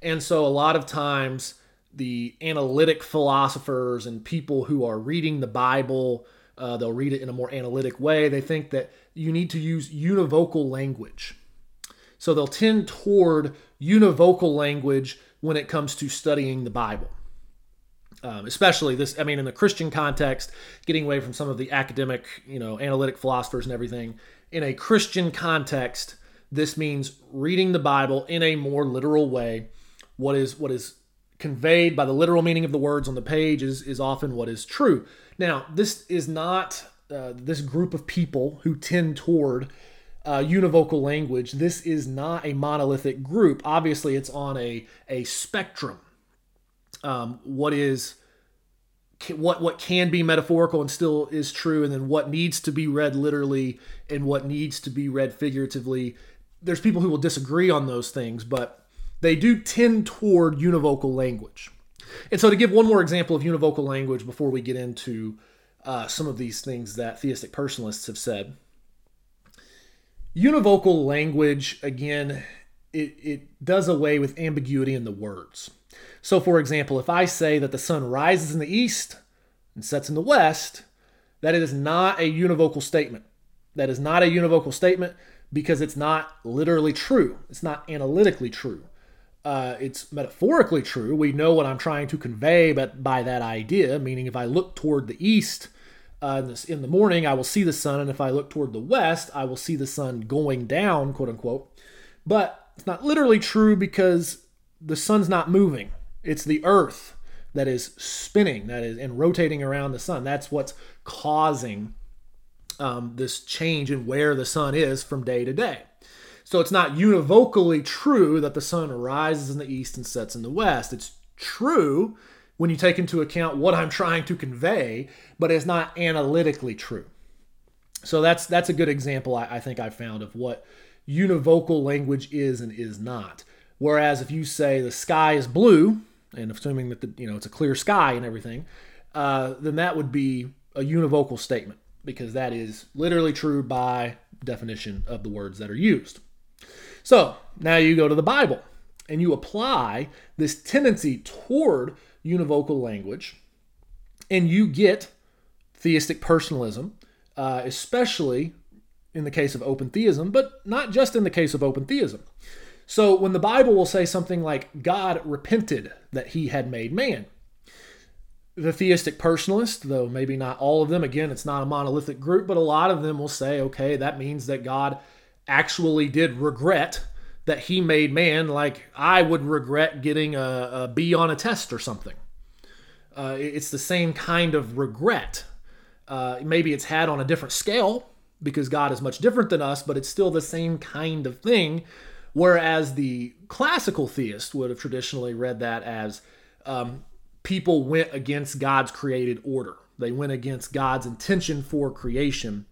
And so a lot of times the analytic philosophers and people who are reading the Bible uh, they'll read it in a more analytic way. They think that you need to use univocal language. So they'll tend toward univocal language when it comes to studying the Bible. Um, especially this, I mean, in the Christian context, getting away from some of the academic, you know, analytic philosophers and everything. In a Christian context, this means reading the Bible in a more literal way. What is what is conveyed by the literal meaning of the words on the page is, is often what is true. Now, this is not uh, this group of people who tend toward uh, univocal language. This is not a monolithic group. Obviously, it's on a, a spectrum. Um, what is what what can be metaphorical and still is true, and then what needs to be read literally and what needs to be read figuratively. There's people who will disagree on those things, but they do tend toward univocal language. And so, to give one more example of univocal language before we get into uh, some of these things that theistic personalists have said, univocal language, again, it, it does away with ambiguity in the words. So, for example, if I say that the sun rises in the east and sets in the west, that is not a univocal statement. That is not a univocal statement because it's not literally true. It's not analytically true uh, it's metaphorically true. We know what I'm trying to convey but by that idea, meaning if I look toward the east uh, in, this, in the morning, I will see the sun, and if I look toward the west, I will see the sun going down, quote unquote. But it's not literally true because the sun's not moving. It's the earth that is spinning, that is and rotating around the sun. That's what's causing um, this change in where the sun is from day to day. So it's not univocally true that the sun rises in the east and sets in the west. It's true when you take into account what I'm trying to convey, but it's not analytically true. So that's that's a good example I, I think I found of what univocal language is and is not. Whereas if you say the sky is blue, and assuming that the, you know it's a clear sky and everything, uh, then that would be a univocal statement because that is literally true by definition of the words that are used. So now you go to the Bible and you apply this tendency toward univocal language, and you get theistic personalism, uh, especially in the case of open theism, but not just in the case of open theism. So when the Bible will say something like, God repented that he had made man, the theistic personalist, though maybe not all of them, again, it's not a monolithic group, but a lot of them will say, okay, that means that God actually did regret that he made man like I would regret getting a, a B on a test or something. Uh, it's the same kind of regret. Uh, maybe it's had on a different scale because God is much different than us, but it's still the same kind of thing Whereas the classical theist would have traditionally read that as um, people went against God's created order. They went against God's intention for creation.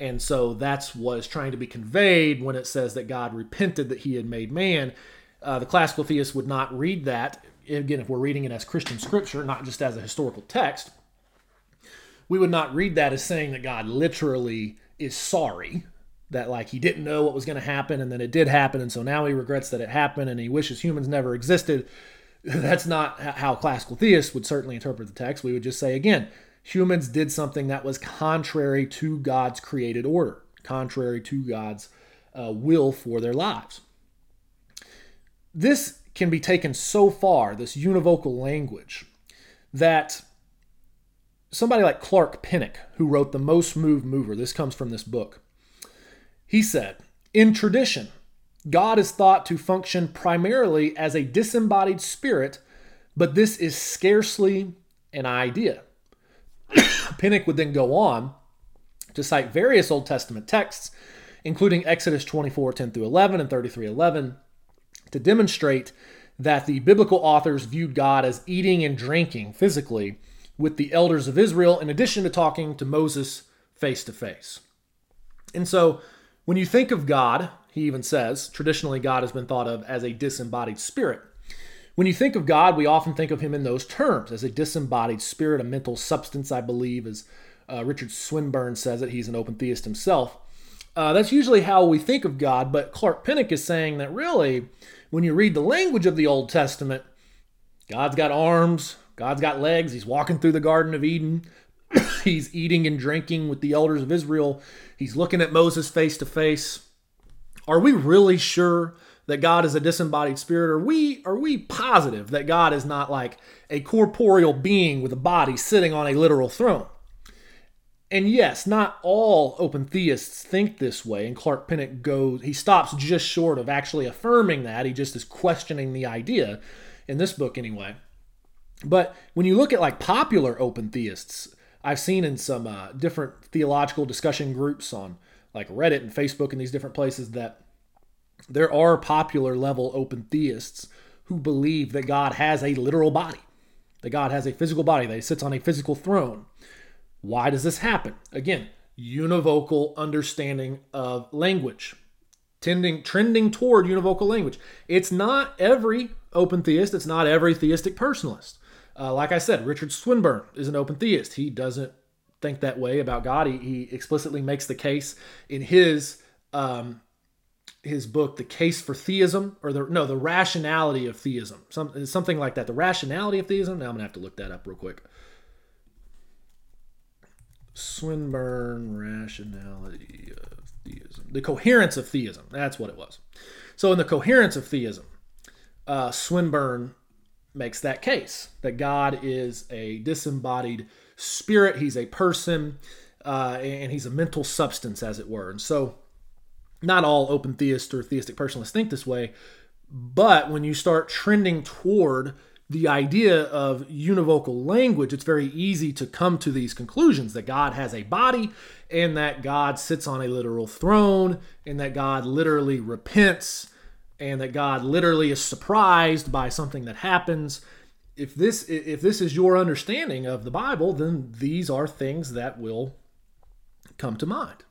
And so that's what is trying to be conveyed when it says that God repented that he had made man. Uh, the classical theist would not read that, again, if we're reading it as Christian scripture, not just as a historical text, we would not read that as saying that God literally is sorry, that like he didn't know what was going to happen and then it did happen. And so now he regrets that it happened and he wishes humans never existed. That's not how classical theists would certainly interpret the text. We would just say, again, humans did something that was contrary to God's created order, contrary to God's uh, will for their lives. This can be taken so far, this univocal language, that somebody like Clark Pinnock, who wrote The Most Moved Mover, this comes from this book, he said, In tradition, God is thought to function primarily as a disembodied spirit, but this is scarcely an idea. Pinnock would then go on to cite various Old Testament texts, including Exodus 24 10 through 11 and 33 11, to demonstrate that the biblical authors viewed God as eating and drinking physically with the elders of Israel, in addition to talking to Moses face to face. And so, when you think of God, he even says, traditionally, God has been thought of as a disembodied spirit. When you think of God, we often think of him in those terms as a disembodied spirit, a mental substance, I believe, as uh, Richard Swinburne says it. He's an open theist himself. Uh, that's usually how we think of God, but Clark Pinnock is saying that really, when you read the language of the Old Testament, God's got arms, God's got legs, he's walking through the Garden of Eden, he's eating and drinking with the elders of Israel, he's looking at Moses face to face. Are we really sure that God is a disembodied spirit? Are we are we positive that God is not like a corporeal being with a body sitting on a literal throne? And yes, not all open theists think this way. And Clark Pinnock goes, he stops just short of actually affirming that. He just is questioning the idea in this book, anyway. But when you look at like popular open theists, I've seen in some uh, different theological discussion groups on like Reddit and Facebook and these different places that there are popular level open theists who believe that God has a literal body, that God has a physical body, that he sits on a physical throne. Why does this happen? Again, univocal understanding of language, tending trending toward univocal language. It's not every open theist, it's not every theistic personalist. Uh, like I said, Richard Swinburne is an open theist. He doesn't think that way about God. He, he explicitly makes the case in his um, his book, The Case for Theism, or the no, the rationality of theism, some, something like that. The rationality of theism. Now I'm gonna have to look that up real quick. Swinburne rationality of theism, the coherence of theism. That's what it was. So in the coherence of theism, uh, Swinburne makes that case that God is a disembodied spirit. He's a person, uh, and he's a mental substance, as it were. And so not all open theists or theistic personalists think this way, but when you start trending toward the idea of univocal language, it's very easy to come to these conclusions that God has a body and that God sits on a literal throne and that God literally repents and that God literally is surprised by something that happens. If this if this is your understanding of the Bible, then these are things that will come to mind.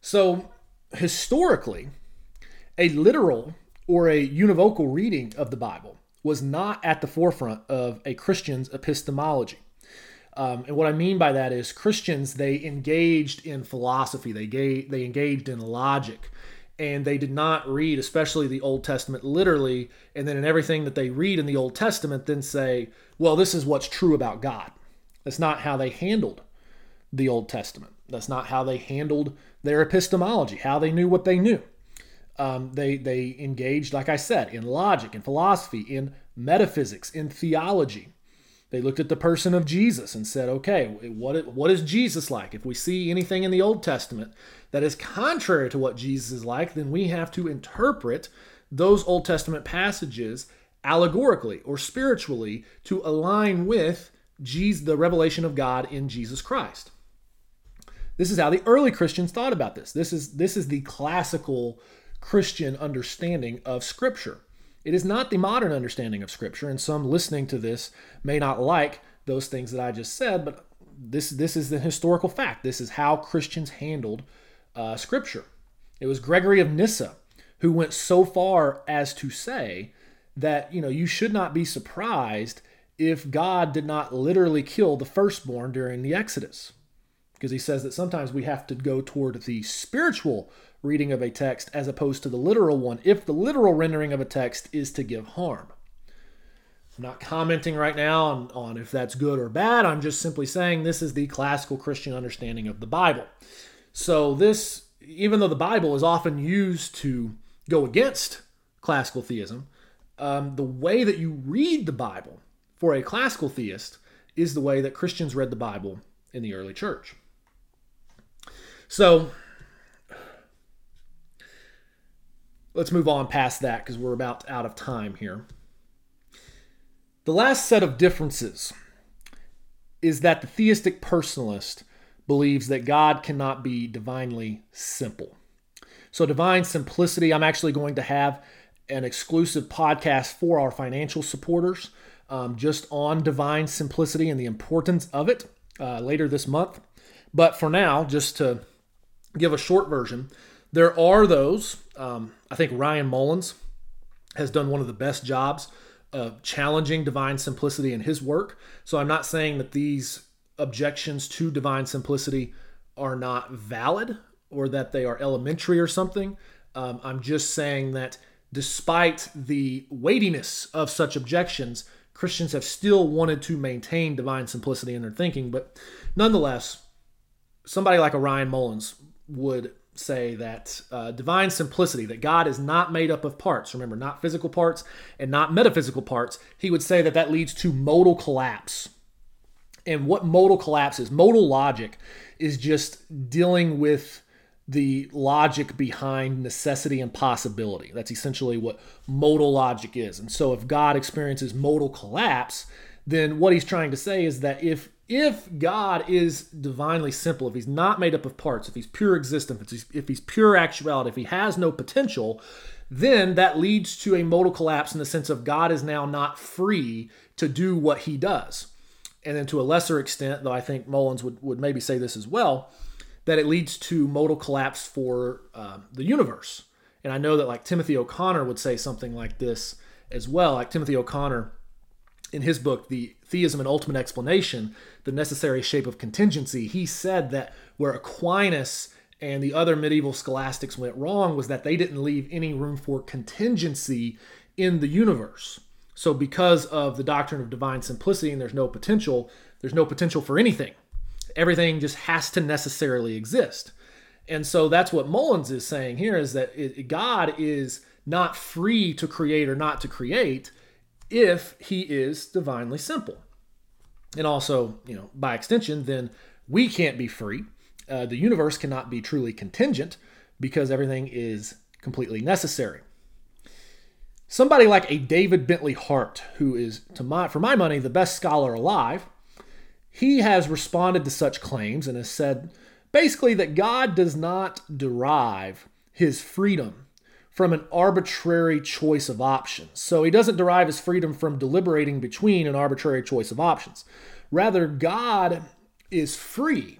So historically, a literal or a univocal reading of the Bible was not at the forefront of a Christian's epistemology. Um, and what I mean by that is Christians, they engaged in philosophy, they, they engaged in logic, and they did not read, especially the Old Testament, literally, and then in everything that they read in the Old Testament, then say, well, this is what's true about God. That's not how they handled the Old Testament. That's not how they handled their epistemology, how they knew what they knew. Um, they they engaged, like I said, in logic, in philosophy, in metaphysics, in theology. They looked at the person of Jesus and said, okay, what, what is Jesus like? If we see anything in the Old Testament that is contrary to what Jesus is like, then we have to interpret those Old Testament passages allegorically or spiritually to align with Jesus, the revelation of God in Jesus Christ. This is how the early Christians thought about this. This is this is the classical Christian understanding of Scripture. It is not the modern understanding of Scripture, and some listening to this may not like those things that I just said, but this this is the historical fact. This is how Christians handled uh, Scripture. It was Gregory of Nyssa who went so far as to say that you know you should not be surprised if God did not literally kill the firstborn during the Exodus. Because he says that sometimes we have to go toward the spiritual reading of a text as opposed to the literal one if the literal rendering of a text is to give harm. I'm not commenting right now on, on if that's good or bad. I'm just simply saying this is the classical Christian understanding of the Bible. So, this, even though the Bible is often used to go against classical theism, um, the way that you read the Bible for a classical theist is the way that Christians read the Bible in the early church. So, let's move on past that because we're about out of time here. The last set of differences is that the theistic personalist believes that God cannot be divinely simple. So, divine simplicity, I'm actually going to have an exclusive podcast for our financial supporters um, just on divine simplicity and the importance of it uh, later this month. But for now, just to give a short version, there are those, um, I think Ryan Mullins has done one of the best jobs of challenging divine simplicity in his work. So I'm not saying that these objections to divine simplicity are not valid or that they are elementary or something. Um, I'm just saying that despite the weightiness of such objections, Christians have still wanted to maintain divine simplicity in their thinking. But nonetheless, somebody like a Ryan Mullins would say that uh, divine simplicity, that God is not made up of parts, remember, not physical parts and not metaphysical parts, he would say that that leads to modal collapse. And what modal collapse is, modal logic is just dealing with the logic behind necessity and possibility. That's essentially what modal logic is. And so if God experiences modal collapse, then what he's trying to say is that if if God is divinely simple, if he's not made up of parts, if he's pure existence, if he's, pure actuality, if he has no potential, then that leads to a modal collapse in the sense of God is now not free to do what he does. And then to a lesser extent, though I think Mullins would, would maybe say this as well, that it leads to modal collapse for uh, the universe. And I know that like Timothy O'Connor would say something like this as well. Like Timothy O'Connor in his book, The Theism and Ultimate Explanation, The Necessary Shape of Contingency, he said that where Aquinas and the other medieval scholastics went wrong was that they didn't leave any room for contingency in the universe. So, because of the doctrine of divine simplicity and there's no potential, there's no potential for anything. Everything just has to necessarily exist. And so that's what Mullins is saying here is that it, God is not free to create or not to create if he is divinely simple. And also, you know, by extension, then we can't be free. Uh, the universe cannot be truly contingent because everything is completely necessary. Somebody like a David Bentley Hart, who is, to my, for my money, the best scholar alive, he has responded to such claims and has said basically that God does not derive his freedom from an arbitrary choice of options. So he doesn't derive his freedom from deliberating between an arbitrary choice of options. Rather, God is free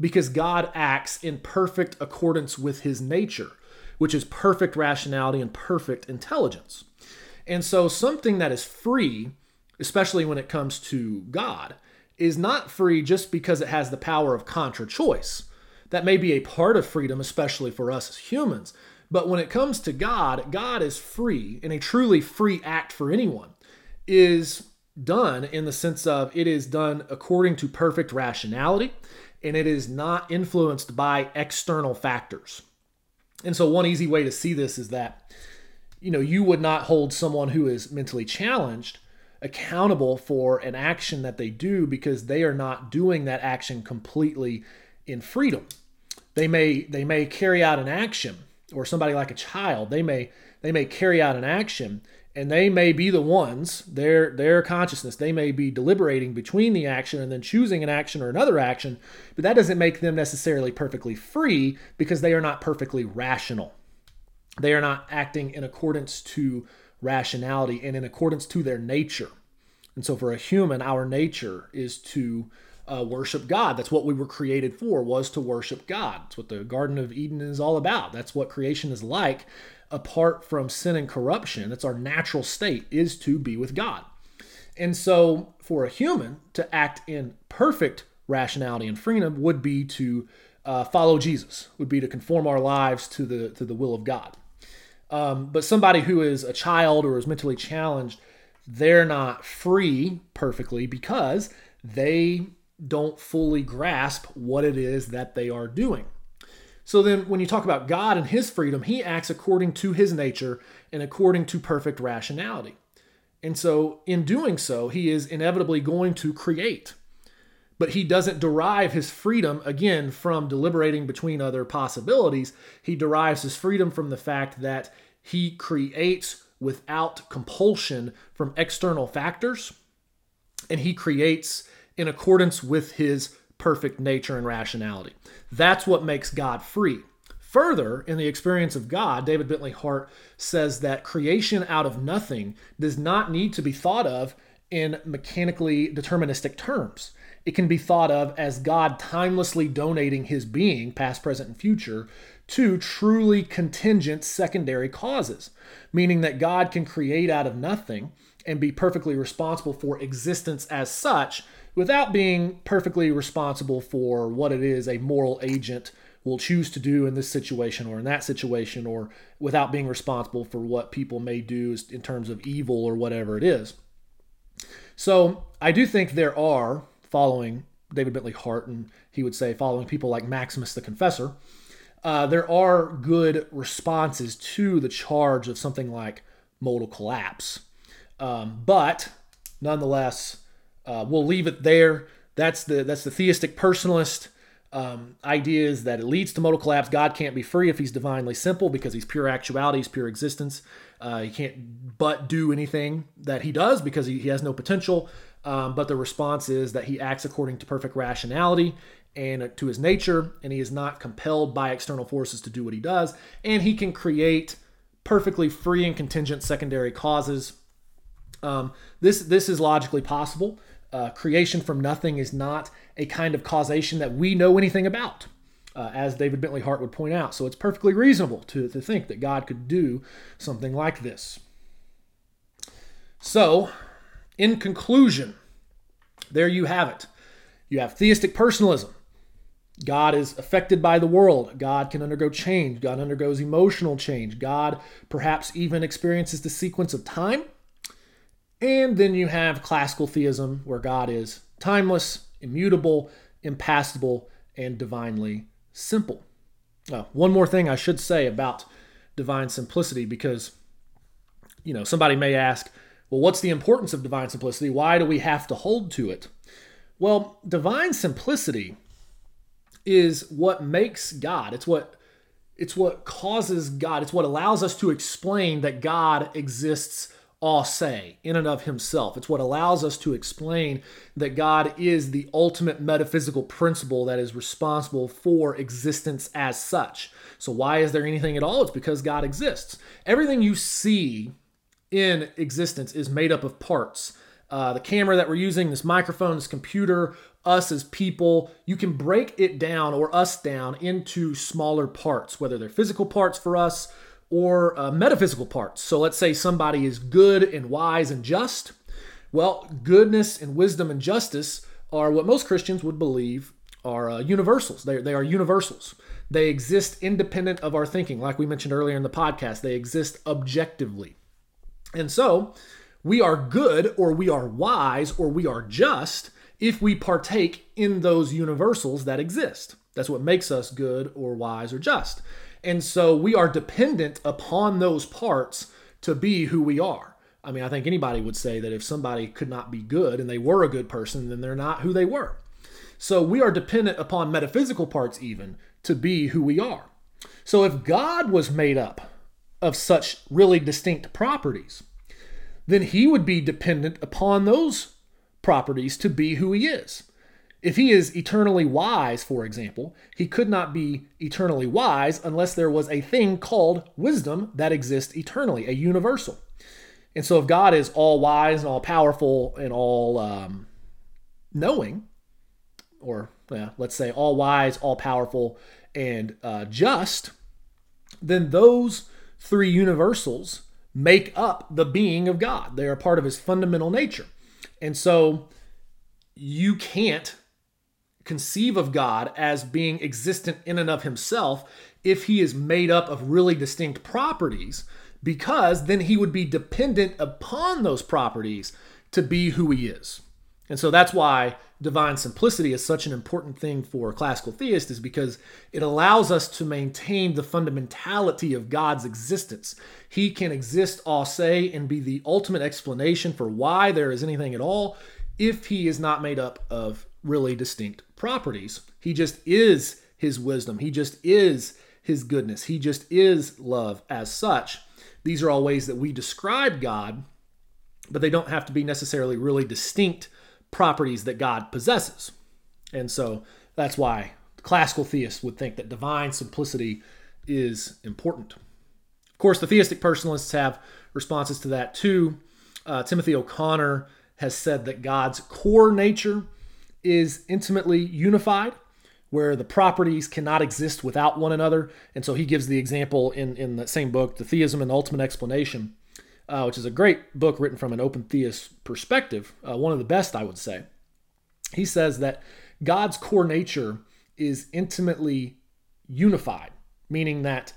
because God acts in perfect accordance with his nature, which is perfect rationality and perfect intelligence. And so, something that is free, especially when it comes to God, is not free just because it has the power of contra choice. That may be a part of freedom, especially for us as humans. But when it comes to God, God is free, and a truly free act for anyone is done in the sense of it is done according to perfect rationality and it is not influenced by external factors. And so, one easy way to see this is that, you know, you would not hold someone who is mentally challenged accountable for an action that they do because they are not doing that action completely in freedom. They may they may carry out an action or somebody like a child, they may they may carry out an action and they may be the ones their their consciousness they may be deliberating between the action and then choosing an action or another action but that doesn't make them necessarily perfectly free because they are not perfectly rational They are not acting in accordance to rationality and in accordance to their nature. And so for a human, our nature is to uh, worship God. That's what we were created for, was to worship God. That's what the Garden of Eden is all about. That's what creation is like apart from sin and corruption. That's our natural state, is to be with God. And so for a human to act in perfect rationality and freedom would be to uh, follow Jesus, would be to conform our lives to the, to the will of God. Um, but somebody who is a child or is mentally challenged, they're not free perfectly because they don't fully grasp what it is that they are doing. So then, when you talk about God and his freedom, he acts according to his nature and according to perfect rationality. And so, in doing so, he is inevitably going to create. But he doesn't derive his freedom, again, from deliberating between other possibilities. He derives his freedom from the fact that he creates without compulsion from external factors, and he creates in accordance with his perfect nature and rationality. That's what makes God free. Further, in the experience of God, David Bentley Hart says that creation out of nothing does not need to be thought of in mechanically deterministic terms. It can be thought of as God timelessly donating his being, past, present, and future, to truly contingent secondary causes, meaning that God can create out of nothing and be perfectly responsible for existence as such without being perfectly responsible for what it is a moral agent will choose to do in this situation or in that situation, or without being responsible for what people may do in terms of evil or whatever it is. So I do think there are, following David Bentley Hart, and he would say following people like Maximus the Confessor, uh, there are good responses to the charge of something like modal collapse. Um, but nonetheless, uh, we'll leave it there. That's the that's the theistic personalist um, idea is that it leads to modal collapse. God can't be free if he's divinely simple because he's pure actuality, he's pure existence. Uh, he can't but do anything that he does because he, he has no potential. Um, but the response is that he acts according to perfect rationality and to his nature, and he is not compelled by external forces to do what he does. And he can create perfectly free and contingent secondary causes. Um, this this is logically possible uh, creation from nothing is not a kind of causation that we know anything about, uh, as David Bentley Hart would point out. So it's perfectly reasonable to, to think that God could do something like this. So, in conclusion, there you have it. You have theistic personalism. God is affected by the world. God can undergo change. God undergoes emotional change. God perhaps even experiences the sequence of time and then you have classical theism, where God is timeless, immutable, impassible, and divinely simple. Uh, one more thing I should say about divine simplicity, because you know somebody may ask, well, what's the importance of divine simplicity? Why do we have to hold to it? Well, divine simplicity is what makes God. It's what it's what causes God. It's what allows us to explain that God exists a se in and of himself. It's what allows us to explain that God is the ultimate metaphysical principle that is responsible for existence as such. So, why is there anything at all? It's because God exists. Everything you see in existence is made up of parts. Uh, the camera that we're using, this microphone, this computer, us as people, you can break it down or us down into smaller parts, whether they're physical parts for us or uh, metaphysical parts. So let's say somebody is good and wise and just. Well, goodness and wisdom and justice are what most Christians would believe are uh, universals. They, they are universals. They exist independent of our thinking. Like we mentioned earlier in the podcast, they exist objectively. And so we are good or we are wise or we are just if we partake in those universals that exist. That's what makes us good or wise or just. And so we are dependent upon those parts to be who we are. I mean, I think anybody would say that if somebody could not be good and they were a good person, then they're not who they were. So we are dependent upon metaphysical parts even to be who we are. So if God was made up of such really distinct properties, then he would be dependent upon those properties to be who he is. If he is eternally wise, for example, he could not be eternally wise unless there was a thing called wisdom that exists eternally, a universal. And so, if God is all wise and all powerful and all um, knowing, or yeah, let's say all wise, all powerful, and uh, just, then those three universals make up the being of God. They are part of his fundamental nature. And so you can't conceive of God as being existent in and of himself if he is made up of really distinct properties because then he would be dependent upon those properties to be who he is. And so that's why divine simplicity is such an important thing for classical theists is because it allows us to maintain the fundamentality of God's existence. He can exist a se and be the ultimate explanation for why there is anything at all if he is not made up of really distinct properties. He just is his wisdom. He just is his goodness. He just is love as such. These are all ways that we describe God, but they don't have to be necessarily really distinct properties that God possesses. And so that's why classical theists would think that divine simplicity is important. Of course, the theistic personalists have responses to that too. Uh, Timothy O'Connor has said that God's core nature is intimately unified where the properties cannot exist without one another. And so he gives the example in, in the same book, The Theism and the Ultimate Explanation, uh, which is a great book written from an open theist perspective, uh, one of the best, I would say. He says that God's core nature is intimately unified, meaning that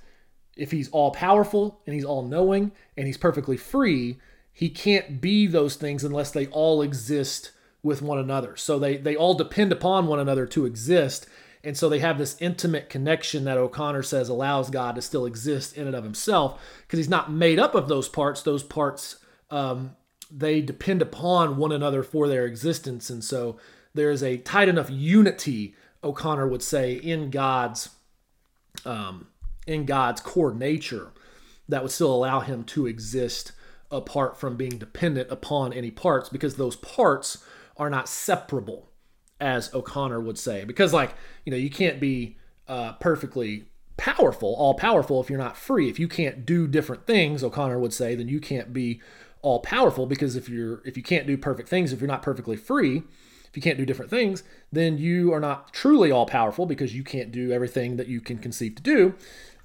if he's all powerful and he's all knowing and he's perfectly free, he can't be those things unless they all exist with one another. So they they all depend upon one another to exist. And so they have this intimate connection that O'Connor says allows God to still exist in and of himself because he's not made up of those parts. Those parts, um, they depend upon one another for their existence. And so there is a tight enough unity, O'Connor would say, in God's um, in God's core nature that would still allow him to exist apart from being dependent upon any parts because those parts are not separable, as O'Connor would say. Because, like, you know, you can't be uh, perfectly powerful, all powerful, if you're not free. If you can't do different things, O'Connor would say, then you can't be all powerful. Because if you're if you can't do perfect things, if you're not perfectly free, if you can't do different things, then you are not truly all powerful because you can't do everything that you can conceive to do.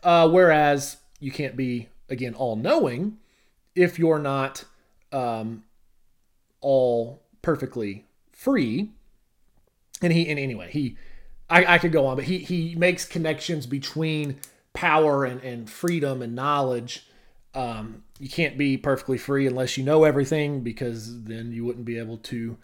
Uh, whereas you can't be again all knowing if you're not um, all perfectly free. And he, and anyway, he, I, I could go on, but he he makes connections between power and, and freedom and knowledge. Um, you can't be perfectly free unless you know everything, because then you wouldn't be able to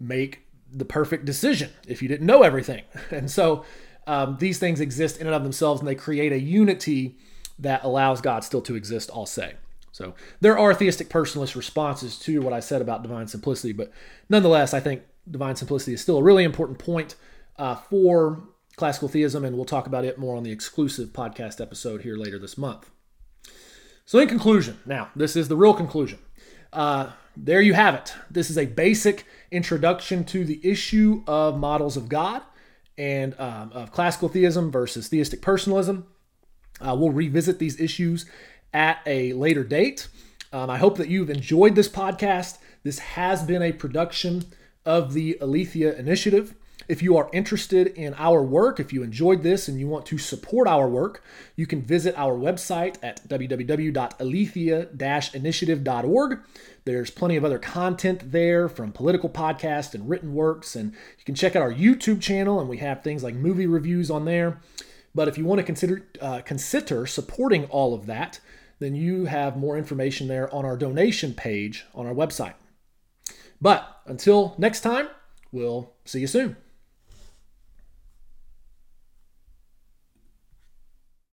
make the perfect decision if you didn't know everything. And so um, these things exist in and of themselves, and they create a unity that allows God still to exist. I'll say. So there are theistic personalist responses to what I said about divine simplicity, but nonetheless, I think divine simplicity is still a really important point uh, for classical theism, and we'll talk about it more on the exclusive podcast episode here later this month. So, in conclusion, now this is the real conclusion. Uh, there you have it. This is a basic introduction to the issue of models of God and um, of classical theism versus theistic personalism. Uh, we'll revisit these issues at a later date. Um, I hope that you've enjoyed this podcast. This has been a production of the Aletheia Initiative. If you are interested in our work, if you enjoyed this and you want to support our work, you can visit our website at www.aletheia-initiative.org. There's plenty of other content there from political podcasts and written works, and you can check out our YouTube channel, and we have things like movie reviews on there. But if you want to consider uh, consider supporting all of that, then you have more information there on our donation page on our website. But until next time, we'll see you soon.